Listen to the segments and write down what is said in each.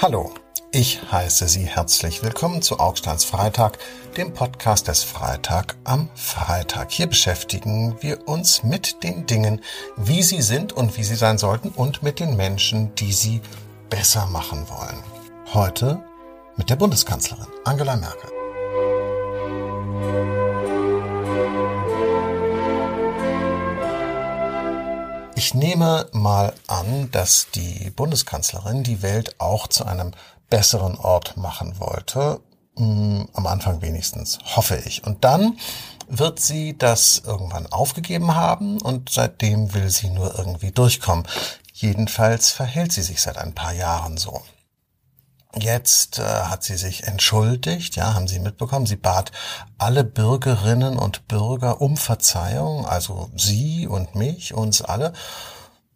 Hallo, ich heiße Sie herzlich willkommen zu Augsteins Freitag, dem Podcast des Freitag am Freitag. Hier beschäftigen wir uns mit den Dingen, wie sie sind und wie sie sein sollten und mit den Menschen, die sie besser machen wollen. Heute mit der Bundeskanzlerin Angela Merkel. Ich nehme mal an, dass die Bundeskanzlerin die Welt auch zu einem besseren Ort machen wollte. Hm, am Anfang wenigstens, hoffe ich. Und dann wird sie das irgendwann aufgegeben haben und seitdem will sie nur irgendwie durchkommen. Jedenfalls verhält sie sich seit ein paar Jahren so. Jetzt äh, hat sie sich entschuldigt, ja, haben Sie mitbekommen. Sie bat alle Bürgerinnen und Bürger um Verzeihung, also Sie und mich, uns alle,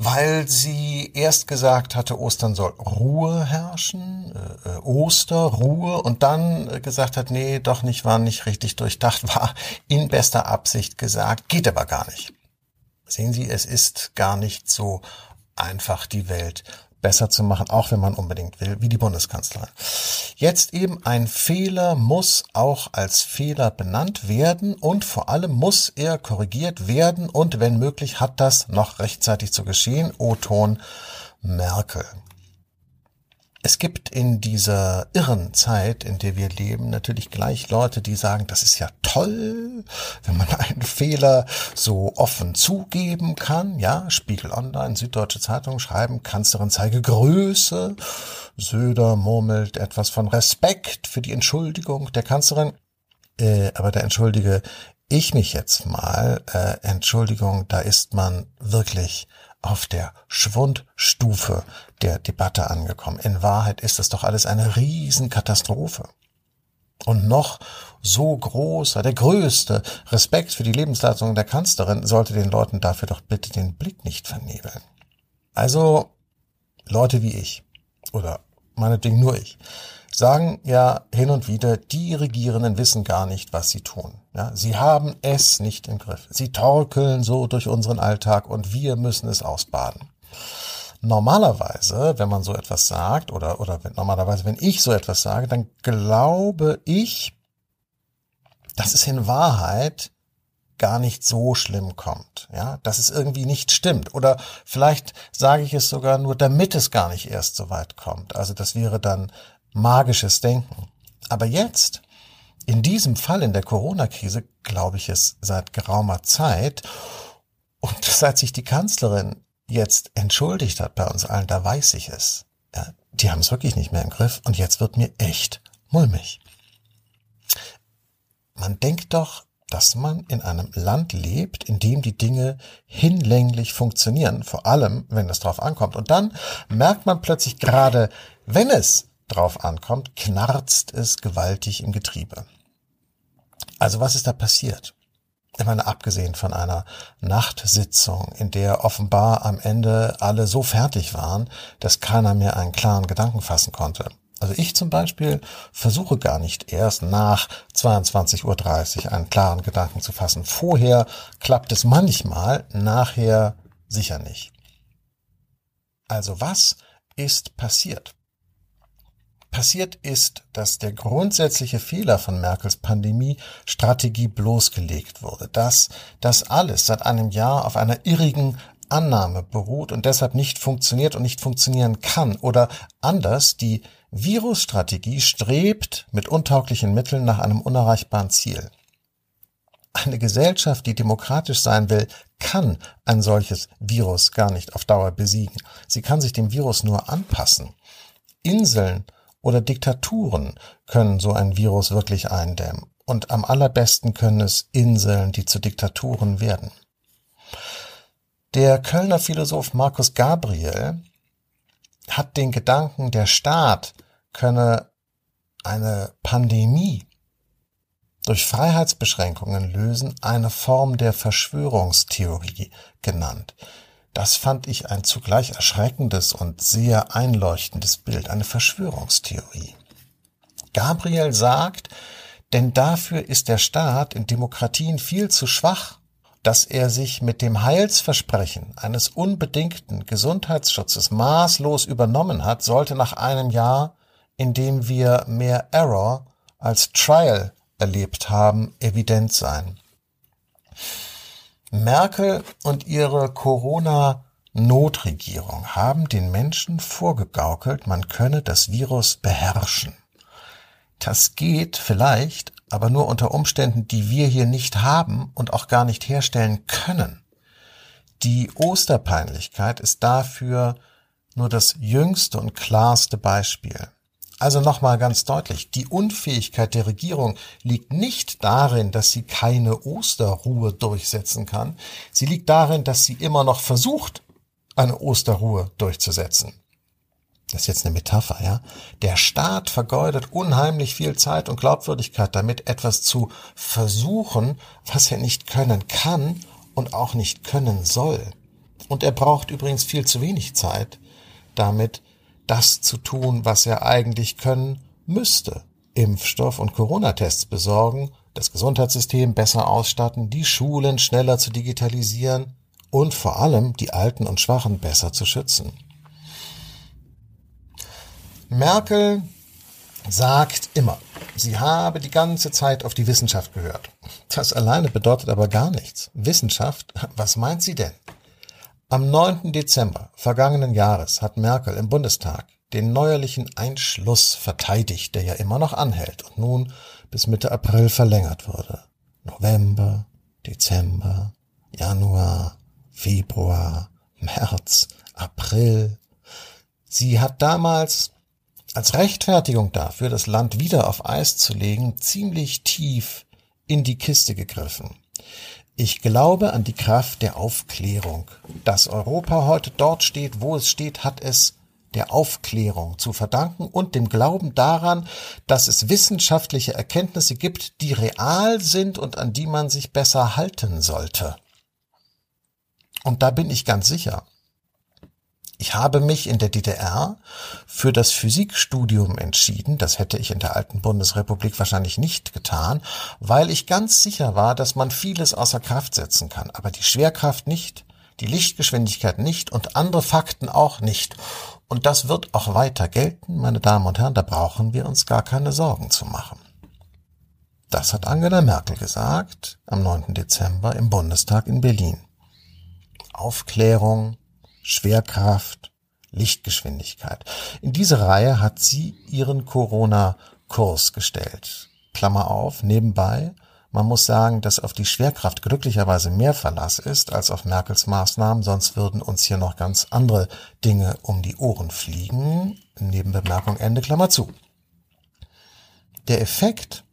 weil sie erst gesagt hatte, Ostern soll Ruhe herrschen, äh, äh Oster, Ruhe, und dann äh, gesagt hat, nee, doch nicht, war nicht richtig durchdacht, war in bester Absicht gesagt, geht aber gar nicht. Sehen Sie, es ist gar nicht so einfach, die Welt besser zu machen, auch wenn man unbedingt will, wie die Bundeskanzlerin. Jetzt eben ein Fehler muss auch als Fehler benannt werden und vor allem muss er korrigiert werden und wenn möglich hat das noch rechtzeitig zu geschehen. O-Ton Merkel. Es gibt in dieser irren Zeit, in der wir leben, natürlich gleich Leute, die sagen, das ist ja toll, wenn man einen Fehler so offen zugeben kann. Ja, Spiegel Online, Süddeutsche Zeitung schreiben, Kanzlerin zeige Größe. Söder murmelt etwas von Respekt für die Entschuldigung der Kanzlerin. Äh, aber da entschuldige ich mich jetzt mal. Äh, Entschuldigung, da ist man wirklich auf der Schwundstufe der Debatte angekommen. In Wahrheit ist es doch alles eine Riesenkatastrophe. Und noch so großer, der größte Respekt für die Lebensleistung der Kanzlerin sollte den Leuten dafür doch bitte den Blick nicht vernebeln. Also Leute wie ich oder meinetwegen nur ich sagen ja hin und wieder, die Regierenden wissen gar nicht, was sie tun. Ja, sie haben es nicht im Griff. Sie torkeln so durch unseren Alltag und wir müssen es ausbaden. Normalerweise, wenn man so etwas sagt, oder, oder normalerweise, wenn ich so etwas sage, dann glaube ich, dass es in Wahrheit gar nicht so schlimm kommt, ja, dass es irgendwie nicht stimmt. Oder vielleicht sage ich es sogar nur, damit es gar nicht erst so weit kommt. Also das wäre dann magisches Denken. Aber jetzt, in diesem Fall in der Corona-Krise, glaube ich es seit geraumer Zeit, und seit sich die Kanzlerin jetzt entschuldigt hat bei uns allen, da weiß ich es. Ja, die haben es wirklich nicht mehr im Griff und jetzt wird mir echt mulmig. Man denkt doch, dass man in einem Land lebt, in dem die Dinge hinlänglich funktionieren, vor allem wenn es drauf ankommt. Und dann merkt man plötzlich gerade, wenn es drauf ankommt, knarzt es gewaltig im Getriebe. Also was ist da passiert? Ich meine, abgesehen von einer Nachtsitzung, in der offenbar am Ende alle so fertig waren, dass keiner mehr einen klaren Gedanken fassen konnte. Also ich zum Beispiel versuche gar nicht erst nach 22.30 Uhr einen klaren Gedanken zu fassen. Vorher klappt es manchmal, nachher sicher nicht. Also was ist passiert? Passiert ist, dass der grundsätzliche Fehler von Merkels Pandemie-Strategie bloßgelegt wurde, dass das alles seit einem Jahr auf einer irrigen Annahme beruht und deshalb nicht funktioniert und nicht funktionieren kann oder anders, die Virusstrategie strebt mit untauglichen Mitteln nach einem unerreichbaren Ziel. Eine Gesellschaft, die demokratisch sein will, kann ein solches Virus gar nicht auf Dauer besiegen. Sie kann sich dem Virus nur anpassen. Inseln oder Diktaturen können so ein Virus wirklich eindämmen. Und am allerbesten können es Inseln, die zu Diktaturen werden. Der Kölner Philosoph Markus Gabriel hat den Gedanken, der Staat könne eine Pandemie durch Freiheitsbeschränkungen lösen, eine Form der Verschwörungstheorie genannt. Das fand ich ein zugleich erschreckendes und sehr einleuchtendes Bild, eine Verschwörungstheorie. Gabriel sagt, denn dafür ist der Staat in Demokratien viel zu schwach dass er sich mit dem Heilsversprechen eines unbedingten Gesundheitsschutzes maßlos übernommen hat, sollte nach einem Jahr, in dem wir mehr Error als Trial erlebt haben, evident sein. Merkel und ihre Corona-Notregierung haben den Menschen vorgegaukelt, man könne das Virus beherrschen. Das geht vielleicht, aber nur unter Umständen, die wir hier nicht haben und auch gar nicht herstellen können. Die Osterpeinlichkeit ist dafür nur das jüngste und klarste Beispiel. Also nochmal ganz deutlich, die Unfähigkeit der Regierung liegt nicht darin, dass sie keine Osterruhe durchsetzen kann, sie liegt darin, dass sie immer noch versucht, eine Osterruhe durchzusetzen. Das ist jetzt eine Metapher, ja. Der Staat vergeudet unheimlich viel Zeit und Glaubwürdigkeit damit, etwas zu versuchen, was er nicht können kann und auch nicht können soll. Und er braucht übrigens viel zu wenig Zeit, damit das zu tun, was er eigentlich können müsste. Impfstoff und Corona-Tests besorgen, das Gesundheitssystem besser ausstatten, die Schulen schneller zu digitalisieren und vor allem die Alten und Schwachen besser zu schützen. Merkel sagt immer, sie habe die ganze Zeit auf die Wissenschaft gehört. Das alleine bedeutet aber gar nichts. Wissenschaft, was meint sie denn? Am 9. Dezember vergangenen Jahres hat Merkel im Bundestag den neuerlichen Einschluss verteidigt, der ja immer noch anhält und nun bis Mitte April verlängert wurde. November, Dezember, Januar, Februar, März, April. Sie hat damals als Rechtfertigung dafür, das Land wieder auf Eis zu legen, ziemlich tief in die Kiste gegriffen. Ich glaube an die Kraft der Aufklärung. Dass Europa heute dort steht, wo es steht, hat es der Aufklärung zu verdanken und dem Glauben daran, dass es wissenschaftliche Erkenntnisse gibt, die real sind und an die man sich besser halten sollte. Und da bin ich ganz sicher. Ich habe mich in der DDR für das Physikstudium entschieden. Das hätte ich in der alten Bundesrepublik wahrscheinlich nicht getan, weil ich ganz sicher war, dass man vieles außer Kraft setzen kann, aber die Schwerkraft nicht, die Lichtgeschwindigkeit nicht und andere Fakten auch nicht. Und das wird auch weiter gelten, meine Damen und Herren, da brauchen wir uns gar keine Sorgen zu machen. Das hat Angela Merkel gesagt am 9. Dezember im Bundestag in Berlin. Aufklärung, Schwerkraft, Lichtgeschwindigkeit. In diese Reihe hat sie ihren Corona-Kurs gestellt. Klammer auf, nebenbei, man muss sagen, dass auf die Schwerkraft glücklicherweise mehr Verlass ist als auf Merkels Maßnahmen, sonst würden uns hier noch ganz andere Dinge um die Ohren fliegen. Nebenbemerkung Ende Klammer zu. Der Effekt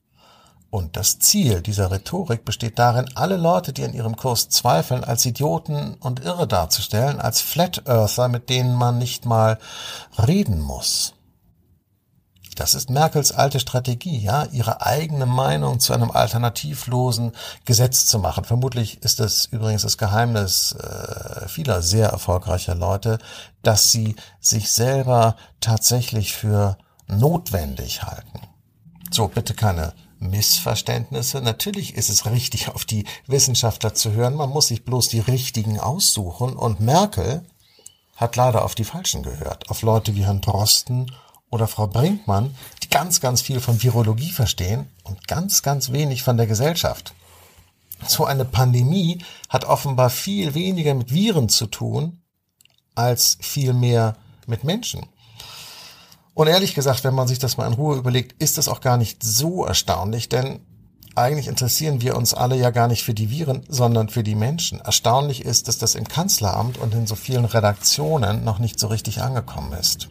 und das Ziel dieser Rhetorik besteht darin, alle Leute, die an ihrem Kurs zweifeln, als Idioten und Irre darzustellen, als Flat Earther, mit denen man nicht mal reden muss. Das ist Merkels alte Strategie, ja, ihre eigene Meinung zu einem alternativlosen Gesetz zu machen. Vermutlich ist es übrigens das Geheimnis äh, vieler sehr erfolgreicher Leute, dass sie sich selber tatsächlich für notwendig halten. So, bitte keine Missverständnisse. Natürlich ist es richtig, auf die Wissenschaftler zu hören. Man muss sich bloß die richtigen aussuchen. Und Merkel hat leider auf die Falschen gehört. Auf Leute wie Herrn Drosten oder Frau Brinkmann, die ganz, ganz viel von Virologie verstehen und ganz, ganz wenig von der Gesellschaft. So eine Pandemie hat offenbar viel weniger mit Viren zu tun, als viel mehr mit Menschen. Und ehrlich gesagt, wenn man sich das mal in Ruhe überlegt, ist das auch gar nicht so erstaunlich, denn eigentlich interessieren wir uns alle ja gar nicht für die Viren, sondern für die Menschen. Erstaunlich ist, dass das im Kanzleramt und in so vielen Redaktionen noch nicht so richtig angekommen ist.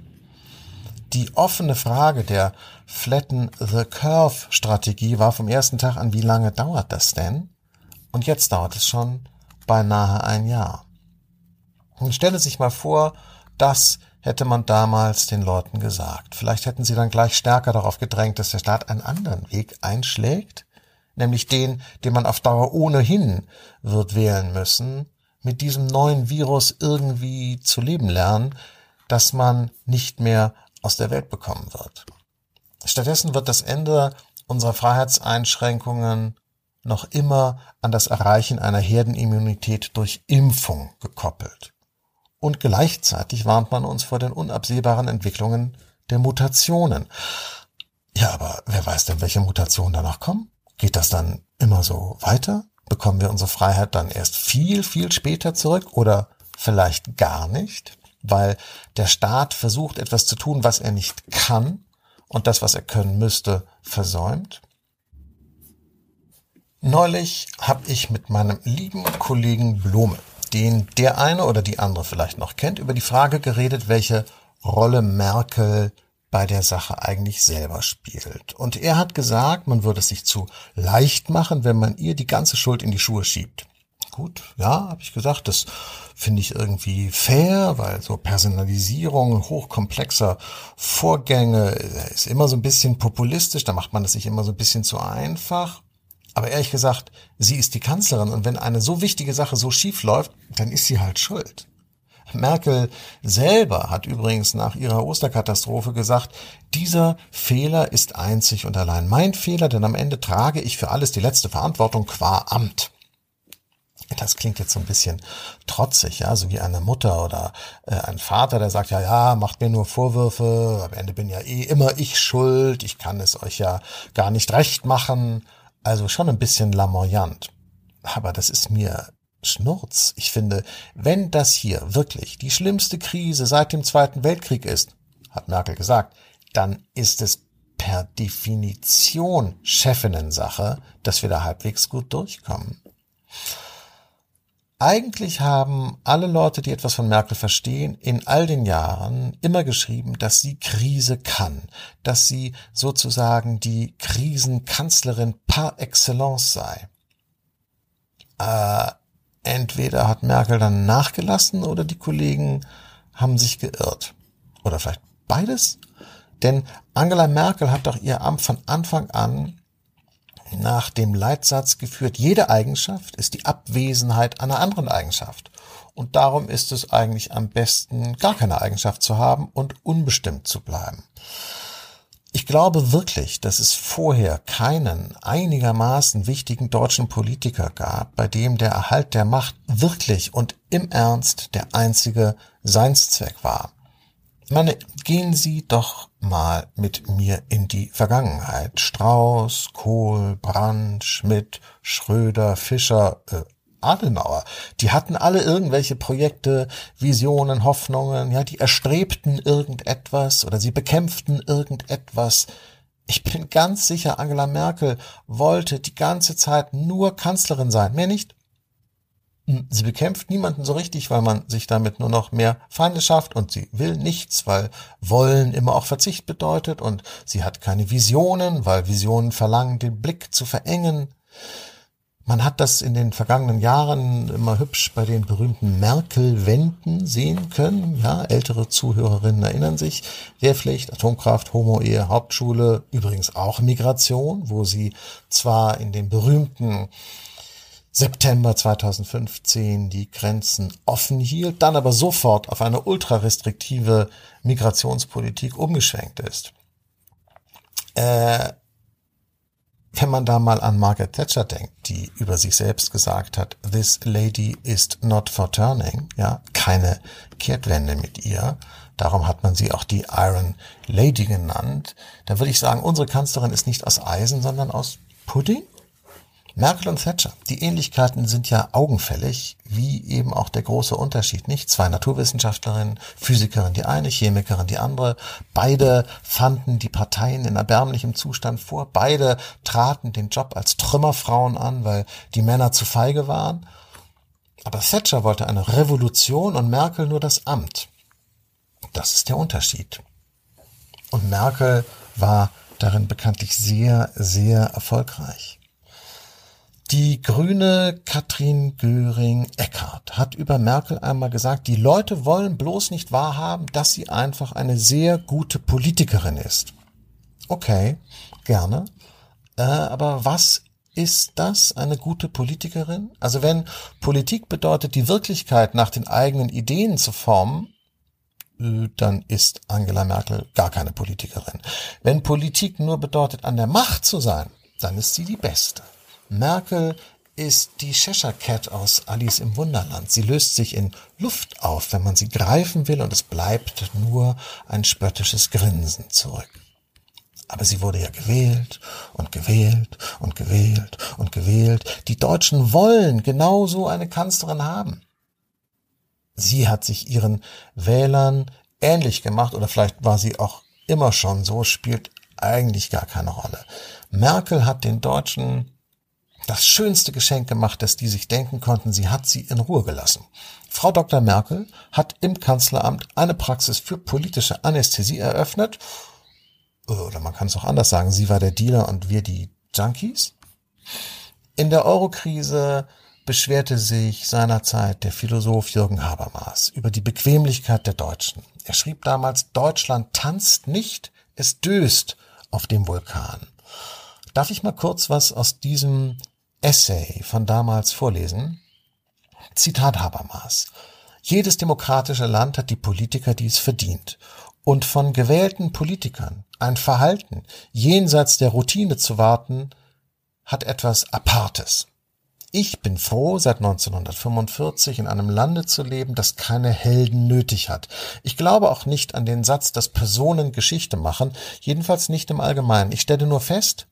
Die offene Frage der Flatten the Curve Strategie war vom ersten Tag an, wie lange dauert das denn? Und jetzt dauert es schon beinahe ein Jahr. Und stelle sich mal vor, dass hätte man damals den Leuten gesagt. Vielleicht hätten sie dann gleich stärker darauf gedrängt, dass der Staat einen anderen Weg einschlägt, nämlich den, den man auf Dauer ohnehin wird wählen müssen, mit diesem neuen Virus irgendwie zu leben lernen, dass man nicht mehr aus der Welt bekommen wird. Stattdessen wird das Ende unserer Freiheitseinschränkungen noch immer an das Erreichen einer Herdenimmunität durch Impfung gekoppelt. Und gleichzeitig warnt man uns vor den unabsehbaren Entwicklungen der Mutationen. Ja, aber wer weiß denn, welche Mutationen danach kommen? Geht das dann immer so weiter? Bekommen wir unsere Freiheit dann erst viel, viel später zurück oder vielleicht gar nicht, weil der Staat versucht etwas zu tun, was er nicht kann und das, was er können müsste, versäumt? Neulich habe ich mit meinem lieben Kollegen Blome, den der eine oder die andere vielleicht noch kennt, über die Frage geredet, welche Rolle Merkel bei der Sache eigentlich selber spielt. Und er hat gesagt, man würde es sich zu leicht machen, wenn man ihr die ganze Schuld in die Schuhe schiebt. Gut, ja, habe ich gesagt, das finde ich irgendwie fair, weil so Personalisierung hochkomplexer Vorgänge ist immer so ein bisschen populistisch, da macht man es sich immer so ein bisschen zu einfach. Aber ehrlich gesagt, sie ist die Kanzlerin und wenn eine so wichtige Sache so schief läuft, dann ist sie halt schuld. Merkel selber hat übrigens nach ihrer Osterkatastrophe gesagt, dieser Fehler ist einzig und allein mein Fehler, denn am Ende trage ich für alles die letzte Verantwortung qua Amt. Das klingt jetzt so ein bisschen trotzig, ja, so wie eine Mutter oder äh, ein Vater, der sagt, ja, ja, macht mir nur Vorwürfe, am Ende bin ja eh immer ich schuld, ich kann es euch ja gar nicht recht machen. Also schon ein bisschen lamoyant. Aber das ist mir Schnurz. Ich finde, wenn das hier wirklich die schlimmste Krise seit dem Zweiten Weltkrieg ist, hat Merkel gesagt, dann ist es per Definition Chefinnensache, dass wir da halbwegs gut durchkommen. Eigentlich haben alle Leute, die etwas von Merkel verstehen, in all den Jahren immer geschrieben, dass sie Krise kann, dass sie sozusagen die Krisenkanzlerin par excellence sei. Äh, entweder hat Merkel dann nachgelassen oder die Kollegen haben sich geirrt. Oder vielleicht beides? Denn Angela Merkel hat doch ihr Amt von Anfang an nach dem Leitsatz geführt, jede Eigenschaft ist die Abwesenheit einer anderen Eigenschaft. Und darum ist es eigentlich am besten, gar keine Eigenschaft zu haben und unbestimmt zu bleiben. Ich glaube wirklich, dass es vorher keinen einigermaßen wichtigen deutschen Politiker gab, bei dem der Erhalt der Macht wirklich und im Ernst der einzige Seinszweck war. Meine, gehen Sie doch mal mit mir in die Vergangenheit. Strauß, Kohl, Brandt, Schmidt, Schröder, Fischer, äh, Adenauer, die hatten alle irgendwelche Projekte, Visionen, Hoffnungen, ja, die erstrebten irgendetwas oder sie bekämpften irgendetwas. Ich bin ganz sicher, Angela Merkel wollte die ganze Zeit nur Kanzlerin sein, mehr nicht. Hm, sie bekämpft niemanden so richtig, weil man sich damit nur noch mehr Feinde schafft und sie will nichts, weil wollen immer auch Verzicht bedeutet und sie hat keine Visionen, weil Visionen verlangen, den Blick zu verengen. Man hat das in den vergangenen Jahren immer hübsch bei den berühmten Merkel-Wenden sehen können. Ja, ältere Zuhörerinnen erinnern sich. Wehrpflicht, Atomkraft, Homo-Ehe, Hauptschule, übrigens auch Migration, wo sie zwar in den berühmten September 2015 die Grenzen offen hielt, dann aber sofort auf eine ultrarestriktive Migrationspolitik umgeschwenkt ist. Äh, wenn man da mal an Margaret Thatcher denkt, die über sich selbst gesagt hat, this lady is not for turning, ja, keine Kehrtwende mit ihr. Darum hat man sie auch die Iron Lady genannt. Da würde ich sagen, unsere Kanzlerin ist nicht aus Eisen, sondern aus Pudding. Merkel und Thatcher, die Ähnlichkeiten sind ja augenfällig, wie eben auch der große Unterschied, nicht? Zwei Naturwissenschaftlerinnen, Physikerin die eine, Chemikerin die andere, beide fanden die Parteien in erbärmlichem Zustand vor, beide traten den Job als Trümmerfrauen an, weil die Männer zu feige waren. Aber Thatcher wollte eine Revolution und Merkel nur das Amt. Das ist der Unterschied. Und Merkel war darin bekanntlich sehr, sehr erfolgreich. Die grüne Katrin Göring-Eckardt hat über Merkel einmal gesagt, die Leute wollen bloß nicht wahrhaben, dass sie einfach eine sehr gute Politikerin ist. Okay, gerne. Äh, aber was ist das, eine gute Politikerin? Also wenn Politik bedeutet, die Wirklichkeit nach den eigenen Ideen zu formen, äh, dann ist Angela Merkel gar keine Politikerin. Wenn Politik nur bedeutet, an der Macht zu sein, dann ist sie die Beste. Merkel ist die Cheshire Cat aus Alice im Wunderland. Sie löst sich in Luft auf, wenn man sie greifen will, und es bleibt nur ein spöttisches Grinsen zurück. Aber sie wurde ja gewählt und gewählt und gewählt und gewählt. Die Deutschen wollen genauso eine Kanzlerin haben. Sie hat sich ihren Wählern ähnlich gemacht oder vielleicht war sie auch immer schon so, spielt eigentlich gar keine Rolle. Merkel hat den Deutschen das schönste Geschenk gemacht, das die sich denken konnten. Sie hat sie in Ruhe gelassen. Frau Dr. Merkel hat im Kanzleramt eine Praxis für politische Anästhesie eröffnet. Oder man kann es auch anders sagen, sie war der Dealer und wir die Junkies. In der Eurokrise beschwerte sich seinerzeit der Philosoph Jürgen Habermas über die Bequemlichkeit der Deutschen. Er schrieb damals, Deutschland tanzt nicht, es döst auf dem Vulkan. Darf ich mal kurz was aus diesem Essay von damals vorlesen. Zitat Habermas. Jedes demokratische Land hat die Politiker, die es verdient. Und von gewählten Politikern ein Verhalten jenseits der Routine zu warten, hat etwas Apartes. Ich bin froh, seit 1945 in einem Lande zu leben, das keine Helden nötig hat. Ich glaube auch nicht an den Satz, dass Personen Geschichte machen, jedenfalls nicht im Allgemeinen. Ich stelle nur fest,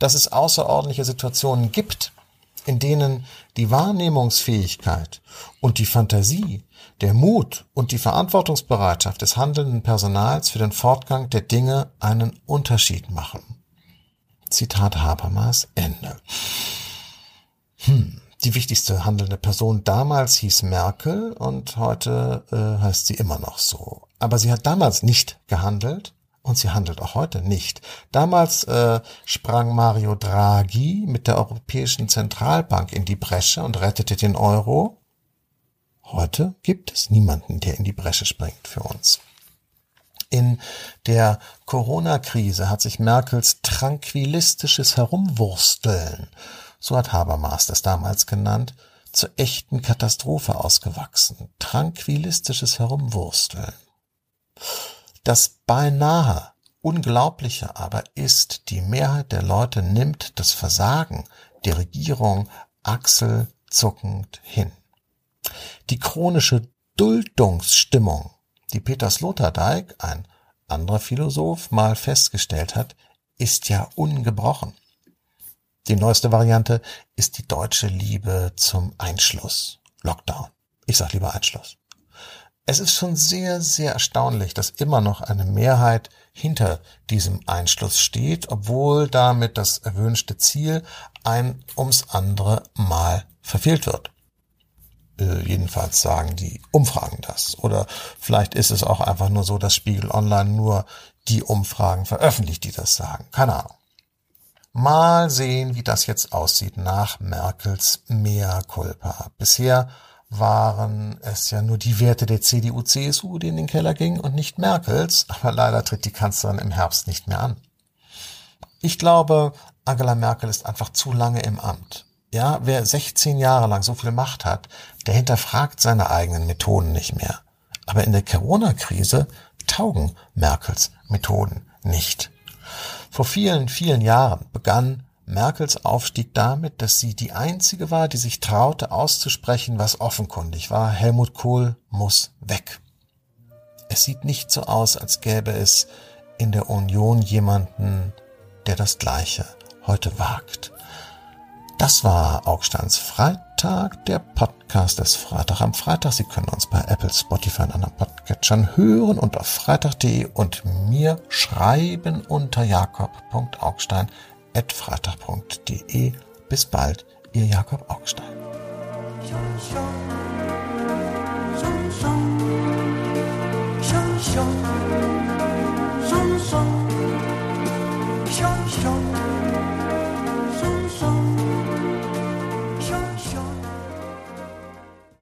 dass es außerordentliche Situationen gibt, in denen die Wahrnehmungsfähigkeit und die Fantasie, der Mut und die Verantwortungsbereitschaft des handelnden Personals für den Fortgang der Dinge einen Unterschied machen. Zitat Habermas Ende. Hm. Die wichtigste handelnde Person damals hieß Merkel und heute äh, heißt sie immer noch so. Aber sie hat damals nicht gehandelt, und sie handelt auch heute nicht. Damals äh, sprang Mario Draghi mit der Europäischen Zentralbank in die Bresche und rettete den Euro. Heute gibt es niemanden, der in die Bresche springt für uns. In der Corona-Krise hat sich Merkels tranquillistisches Herumwursteln, so hat Habermas das damals genannt, zur echten Katastrophe ausgewachsen. Tranquillistisches Herumwursteln. Das beinahe Unglaubliche aber ist, die Mehrheit der Leute nimmt das Versagen der Regierung achselzuckend hin. Die chronische Duldungsstimmung, die Peter Sloterdijk, ein anderer Philosoph, mal festgestellt hat, ist ja ungebrochen. Die neueste Variante ist die deutsche Liebe zum Einschluss. Lockdown. Ich sag lieber Einschluss. Es ist schon sehr, sehr erstaunlich, dass immer noch eine Mehrheit hinter diesem Einschluss steht, obwohl damit das erwünschte Ziel ein ums andere Mal verfehlt wird. Äh, jedenfalls sagen die Umfragen das. Oder vielleicht ist es auch einfach nur so, dass Spiegel Online nur die Umfragen veröffentlicht, die das sagen. Keine Ahnung. Mal sehen, wie das jetzt aussieht nach Merkels Mea Culpa. Bisher waren es ja nur die Werte der CDU-CSU, die in den Keller gingen und nicht Merkels, aber leider tritt die Kanzlerin im Herbst nicht mehr an. Ich glaube, Angela Merkel ist einfach zu lange im Amt. Ja, wer 16 Jahre lang so viel Macht hat, der hinterfragt seine eigenen Methoden nicht mehr. Aber in der Corona-Krise taugen Merkels Methoden nicht. Vor vielen, vielen Jahren begann Merkels Aufstieg damit, dass sie die einzige war, die sich traute auszusprechen, was offenkundig war. Helmut Kohl muss weg. Es sieht nicht so aus, als gäbe es in der Union jemanden, der das Gleiche heute wagt. Das war Augsteins Freitag, der Podcast des Freitag am Freitag. Sie können uns bei Apple, Spotify und anderen Podcatchern hören und auf freitag.de und mir schreiben unter jakob.augstein freitag.de. Bis bald, ihr Jakob Augstein. Schon, schon, schon,